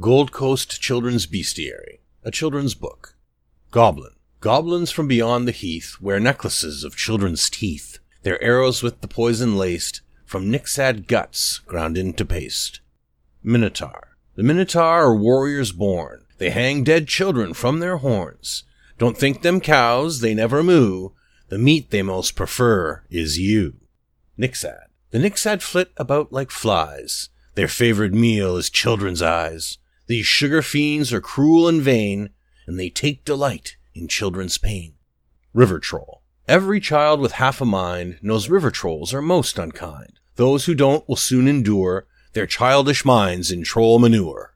Gold Coast Children's Bestiary, a children's book. Goblin. Goblins from beyond the heath wear necklaces of children's teeth, their arrows with the poison laced, from Nixad guts ground into paste. Minotaur. The Minotaur are warriors born. They hang dead children from their horns. Don't think them cows, they never moo. The meat they most prefer is you. Nixad. The Nixad flit about like flies. Their favorite meal is children's eyes. These sugar fiends are cruel and vain, and they take delight in children's pain. River Troll. Every child with half a mind knows river trolls are most unkind. Those who don't will soon endure their childish minds in troll manure.